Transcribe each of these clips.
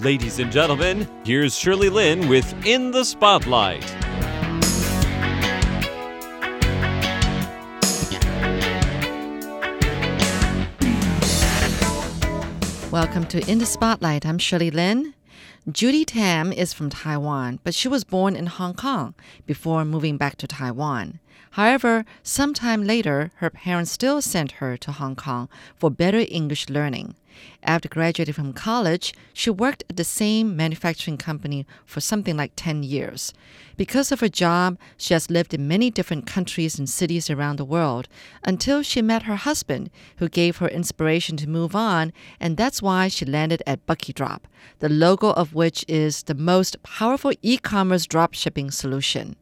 Ladies and gentlemen, here's Shirley Lin with In the Spotlight. Welcome to In the Spotlight. I'm Shirley Lin. Judy Tam is from Taiwan, but she was born in Hong Kong before moving back to Taiwan. However, sometime later, her parents still sent her to Hong Kong for better English learning. After graduating from college, she worked at the same manufacturing company for something like 10 years. Because of her job, she has lived in many different countries and cities around the world until she met her husband, who gave her inspiration to move on, and that's why she landed at BuckyDrop, the logo of which is the most powerful e commerce drop shipping solution.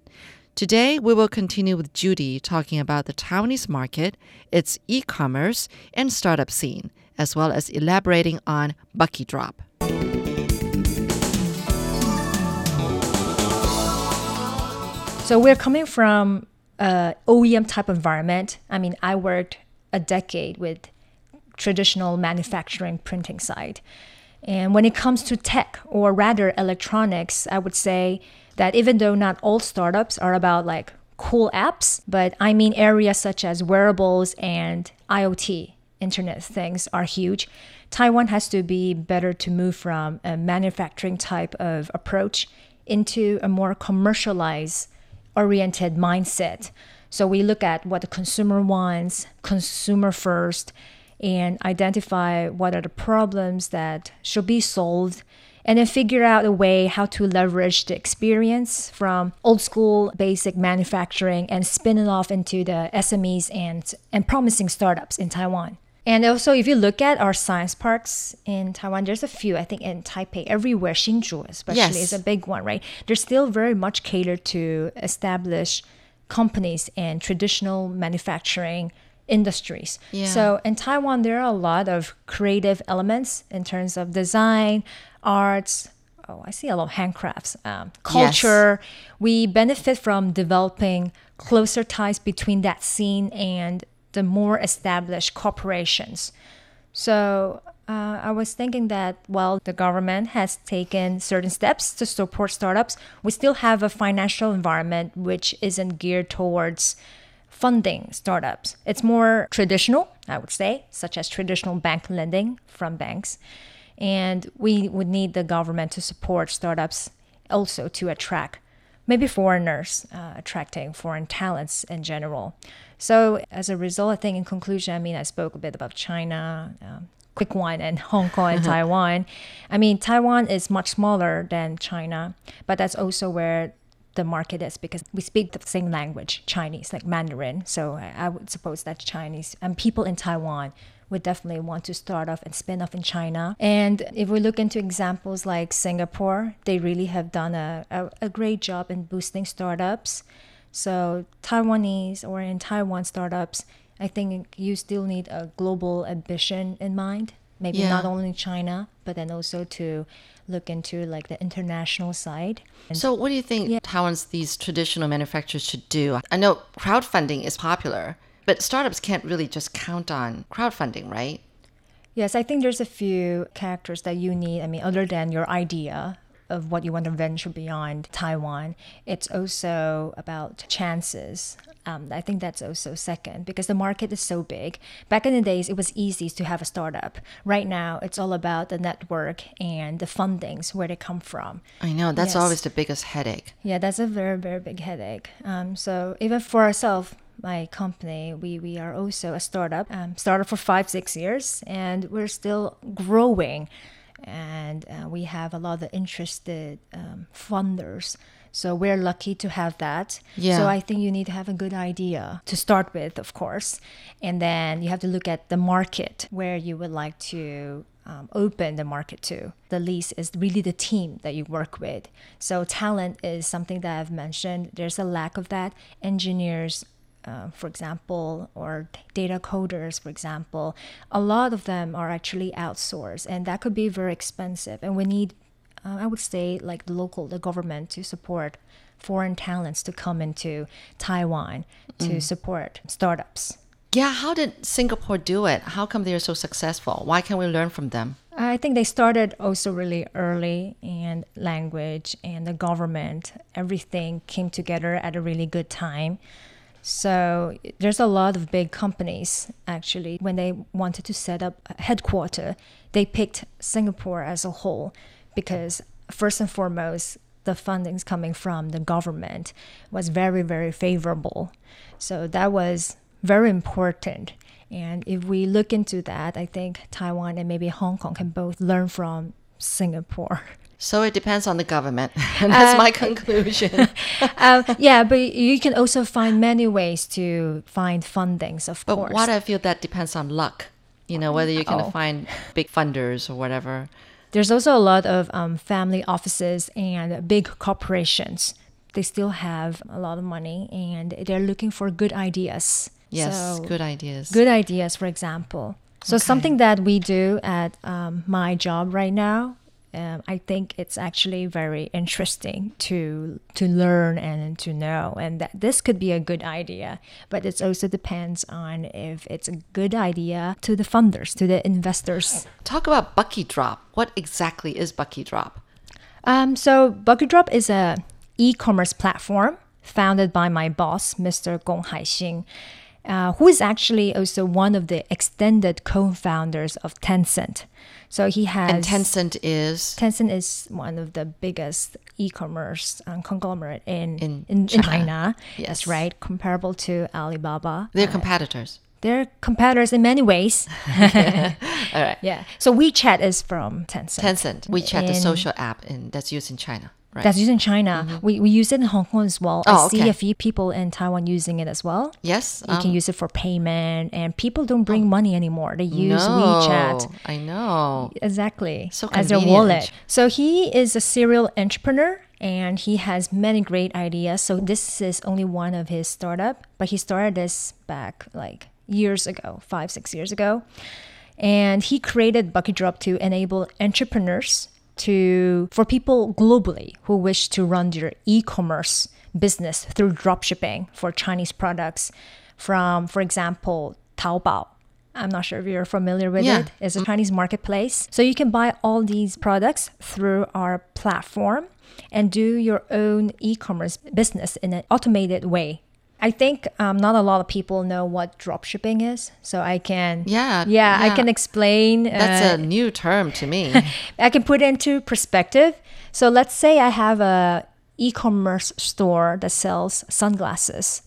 Today, we will continue with Judy talking about the Taiwanese market, its e commerce, and startup scene, as well as elaborating on BuckyDrop. So we're coming from uh, a OEM type environment. I mean, I worked a decade with traditional manufacturing printing side. And when it comes to tech or rather electronics, I would say that even though not all startups are about like cool apps, but I mean areas such as wearables and IoT, Internet things are huge. Taiwan has to be better to move from a manufacturing type of approach into a more commercialized oriented mindset. So we look at what the consumer wants, consumer first, and identify what are the problems that should be solved and then figure out a way how to leverage the experience from old school basic manufacturing and spin it off into the SMEs and, and promising startups in Taiwan. And also, if you look at our science parks in Taiwan, there's a few, I think, in Taipei, everywhere, Hsinchu especially Yes. is a big one, right? They're still very much catered to establish companies and traditional manufacturing industries. Yeah. So in Taiwan, there are a lot of creative elements in terms of design, arts. Oh, I see a lot of handcrafts, um, culture. We benefit from developing closer ties between that scene and the more established corporations. So uh, I was thinking that while the government has taken certain steps to support startups, we still have a financial environment which isn't geared towards funding startups. It's more traditional, I would say, such as traditional bank lending from banks. And we would need the government to support startups also to attract maybe foreigners, uh, attracting foreign talents in general. So, as a result, I think in conclusion, I mean, I spoke a bit about China, um, quick one, and Hong Kong and Taiwan. I mean, Taiwan is much smaller than China, but that's also where the market is because we speak the same language, Chinese, like Mandarin. So I, would suppose that Chinese and people in Taiwan would definitely want to start off and spin off in China. And if we look into examples like Singapore, they really have done a, a, a great job in boosting startups. So Taiwanese or in Taiwan startups, I think you still need a global ambition in mind. Maybe Yeah. not only China, but then also to look into like the international side. And So, what do you think Taiwan's these traditional manufacturers should do? I know crowdfunding is popular, but startups can't really just count on crowdfunding, right? Yes, I think there's a few characters that you need. I mean, other than your idea of what you want to venture beyond Taiwan, it's also about chances. Um, I think that's also second because the market is so big. Back in the days, it was easy to have a startup. Right now, it's all about the network and the fundings, where they come from. I know that's Yes. always the biggest headache. Yeah, that's a very, very big headache. Um, so even for ourselves, my company, we, we are also a startup. Um, started for five, six years, and we're still growing. And uh, we have a lot of interested um, funders. So we're lucky to have that. Yeah. So I think you need to have a good idea to start with, of course. And then you have to look at the market where you would like to um, open the market to. The least is really the team that you work with. So talent is something that I've mentioned. There's a lack of that. Engineers, uh, for example, or data coders, for example, a lot of them are actually outsourced, and that could be very expensive. And we need, uh, I would say, like the local, the government to support foreign talents to come into Taiwan to support startups. Yeah, how did Singapore do it? How come they're so successful? Why can't we learn from them? I think they started also really early, and language and the government, everything came together at a really good time. So there's a lot of big companies actually when they wanted to set up a headquarter, they picked Singapore as a whole because first and foremost the fundings coming from the government was very very favorable. So that was very important. And if we look into that, I think Taiwan and maybe Hong Kong can both learn from Singapore. So it depends on the government. That's uh, my conclusion. uh, yeah, but you can also find many ways to find fundings, of but course. But what I feel that depends on luck. You know, whether you can oh. find big funders or whatever. There's also a lot of um, family offices and big corporations. They still have a lot of money and they're looking for good ideas. Yes, so, good ideas. Good ideas, for example. So, okay. something that we do at um, my job right now um, I think it's actually very interesting to to learn and to know, and that this could be a good idea. But it also depends on if it's a good idea to the funders, to the investors. Talk about BuckyDrop. What exactly is BuckyDrop? Um, so BuckyDrop is a e-commerce platform founded by my boss, Mr. Gong Haixing. Uh, who is actually also one of the extended co-founders of Tencent. So he has. And Tencent is? Tencent is one of the biggest e-commerce um, conglomerate in in, in China. China. Yes. That's right, comparable to Alibaba. They're uh, competitors. They're competitors in many ways. All right. Yeah. So WeChat is from Tencent. Tencent. WeChat, in, the social app in, that's used in China. Right. That's used in China. Mm-hmm. We, we use it in Hong Kong as well. Oh, I see okay. a few people in Taiwan using it as well. Yes. You um, can use it for payment, and people don't bring oh. money anymore. They use no, WeChat. I know. Exactly. So as their wallet. So he is a serial entrepreneur and he has many great ideas. So this is only one of his startup, but he started this back like years ago, five, six years ago. And he created BuckyDrop to enable entrepreneurs to for people globally who wish to run their e-commerce business through dropshipping for Chinese products from for example Taobao I'm not sure if you're familiar with yeah. it. It's a mm. Chinese marketplace. So you can buy all these products through our platform and do your own e-commerce business in an automated way I think um, not a lot of people know what dropshipping is, so I can yeah yeah, yeah. I can explain. That's uh, a new term to me. I can put it into perspective. So let's say I have a e-commerce store that sells sunglasses,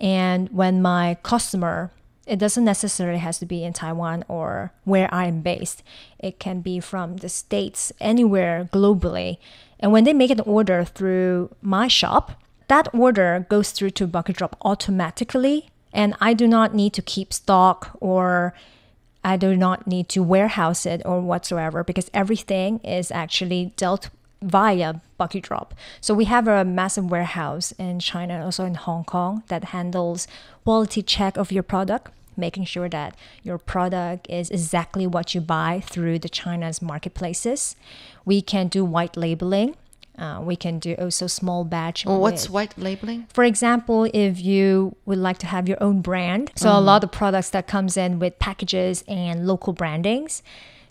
and when my customer it doesn't necessarily has to be in Taiwan or where I'm based. It can be from the states, anywhere globally. And when they make an order through my shop, that order goes through to BuckyDrop automatically, and I do not need to keep stock or I do not need to warehouse it or whatsoever because everything is actually dealt via BuckyDrop. So we have a massive warehouse in China and also in Hong Kong that handles quality check of your product, making sure that your product is exactly what you buy through the China's marketplaces. We can do white labeling uh, we can do also small batch. What's with. white labeling? For example, if you would like to have your own brand, so mm. a lot of products that comes in with packages and local brandings.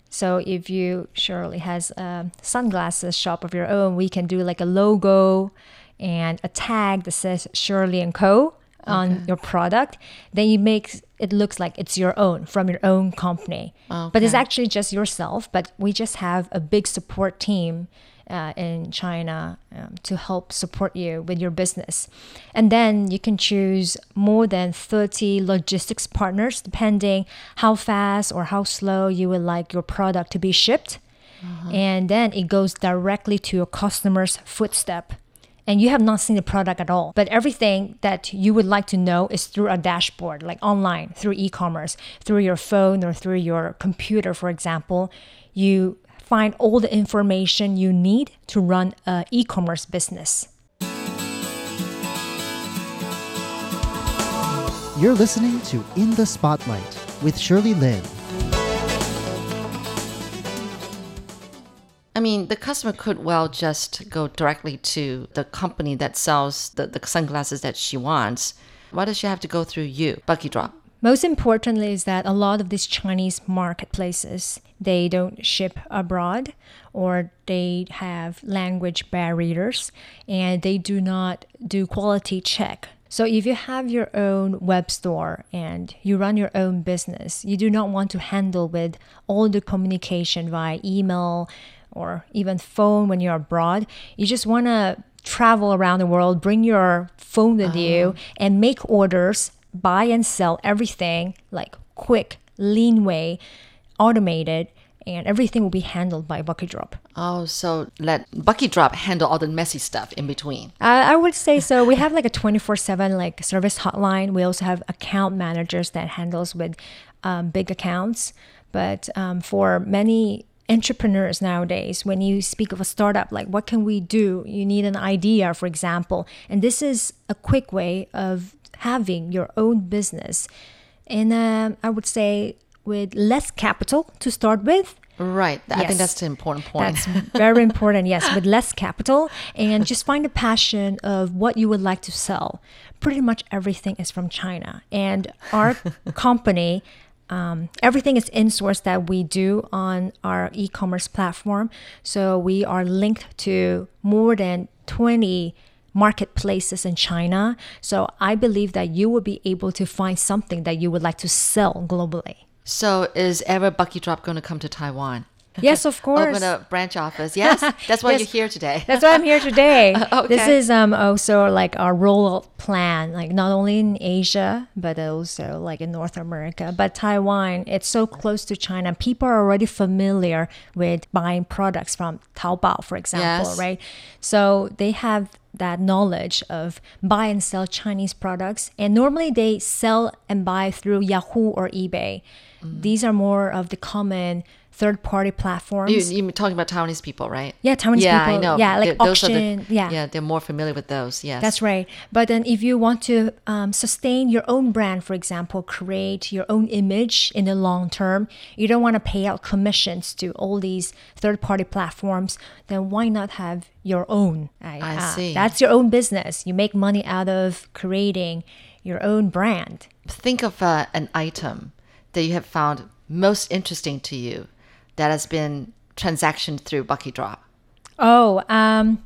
So if you Shirley has a sunglasses shop of your own, we can do like a logo and a tag that says Shirley and Co on okay. your product. Then you make it looks like it's your own from your own company. Okay. But it's actually just yourself. But we just have a big support team uh, in China um, to help support you with your business. And then you can choose more than 30 logistics partners depending how fast or how slow you would like your product to be shipped. Uh-huh. And then it goes directly to your customer's footstep and you have not seen the product at all. But everything that you would like to know is through a dashboard, like online, through e commerce, through your phone or through your computer, for example. You find all the information you need to run an e commerce business. You're listening to In the Spotlight with Shirley Lin. I mean, the customer could well just go directly to the company that sells the, the sunglasses that she wants. Why does she have to go through you, BuckyDrop? Most importantly is that a lot of these Chinese marketplaces they don't ship abroad or they have language barriers and they do not do quality check. So if you have your own web store and you run your own business, you do not want to handle with all the communication via email or even phone when you're abroad. You just want to travel around the world, bring your phone with you ah. and make orders buy and sell everything like quick, lean way, automated, and everything will be handled by BuckyDrop. Oh, so let BuckyDrop handle all the messy stuff in between. I, I would say so. We have like a 24/7 like service hotline. We also have account managers that handles with um, big accounts. But um, for many entrepreneurs nowadays, when you speak of a startup, like what can we do? You need an idea, for example, and this is a quick way of having your own business. And um, I would say with less capital to start with. Right. I think that's the important point. That's very important, yes, with less capital and just find a passion of what you would like to sell. Pretty much everything is from China. And our company, um, everything is in-source that we do on our e-commerce platform. So we are linked to more than 20 marketplaces in China. So I believe that you will be able to find something that you would like to sell globally. so is ever BuckyDrop going to come to Taiwan? Yes, of course. Open a branch office. Yes, that's why Yes. you're here today. That's why I'm here today. This Okay. is um also like our rollout plan, like not only in Asia but also like in North America. But Taiwan, it's so close to China. People are already familiar with buying products from Taobao, for example, Yes. right? So they have that knowledge of buy and sell Chinese products, and normally they sell and buy through Yahoo or eBay. Mm. These are more of the common third-party platforms. You, you're talking about Taiwanese people, right? Yeah, Taiwanese yeah, people. I know. Yeah, like Th- those are auction. the, yeah. yeah, they're more familiar with those. Yes, That's right. But then, if you want to um, sustain your own brand, for example, create your own image in the long term, you don't want to pay out commissions to all these third party platforms, then why not have your own? I uh, see. That's your own business. You make money out of creating your own brand. Think of uh, an item that you have found most interesting to you that has been transactioned through BuckyDrop. Oh, um,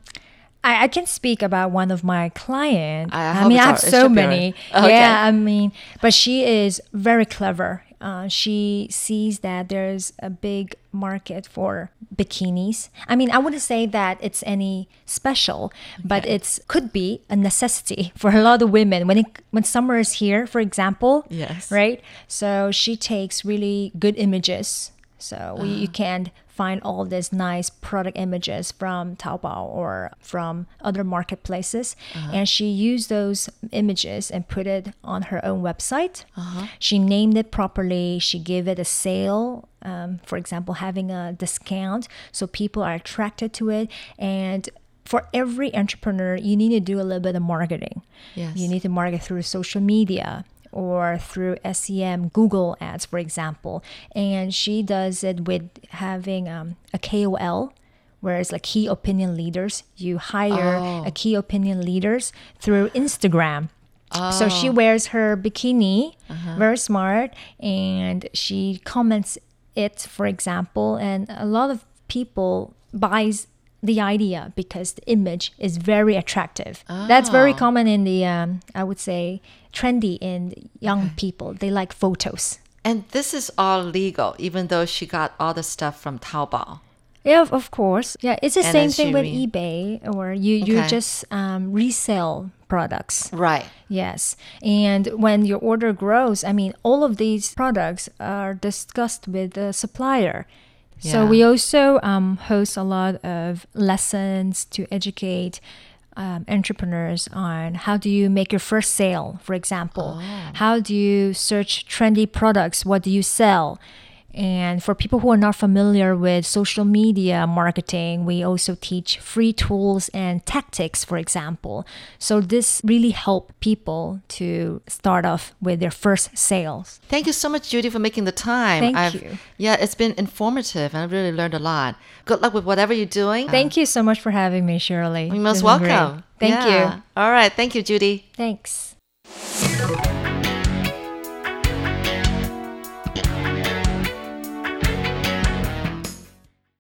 I, I can speak about one of my clients. I I, mean, I have so many. Okay. Yeah, I mean, but she is very clever. Uh, she sees that there's a big market for bikinis. I mean, I wouldn't say that it's any special, but it's could be a necessity for a lot of women when it, when summer is here, for example. Yes. Right. So she takes really good images. So we, you ah. can find all these nice product images from Taobao or from other marketplaces. Uh-huh. And she used those images and put it on her own website. Uh-huh. She named it properly. She gave it a sale. Um, for example, having a discount so people are attracted to it. And for every entrepreneur, you need to do a little bit of marketing. Yes. You need to market through social media or through SEM, Google ads, for example. And she does it with having um, a KOL, whereas like key opinion leaders, you hire a key opinion leaders through Instagram. So she wears her bikini, very smart, and she comments it, for example, and a lot of people buys the idea because the image is very attractive. That's very common in the, um, I would say, trendy in young people. They like photos. And this is all legal, even though she got all the stuff from Taobao. Yeah, of, course. Yeah, it's the And same thing with eBay, or you you Okay. just um, resell products. Right. Yes. And when your order grows, I mean, all of these products are discussed with the supplier. Yeah. So we also um, host a lot of lessons to educate um, entrepreneurs on how do you make your first sale, for example. How do you search trendy products? What do you sell? And for people who are not familiar with social media marketing, we also teach free tools and tactics, for example. So this really help people to start off with their first sales. Thank you so much, Judy, for making the time. Thank you. Yeah, it's been informative and I really learned a lot. Good luck with whatever you're doing. Thank you so much for having me, Shirley. You're most It's great. welcome. Thank Yeah. you. All right. Thank you, Judy. Thanks.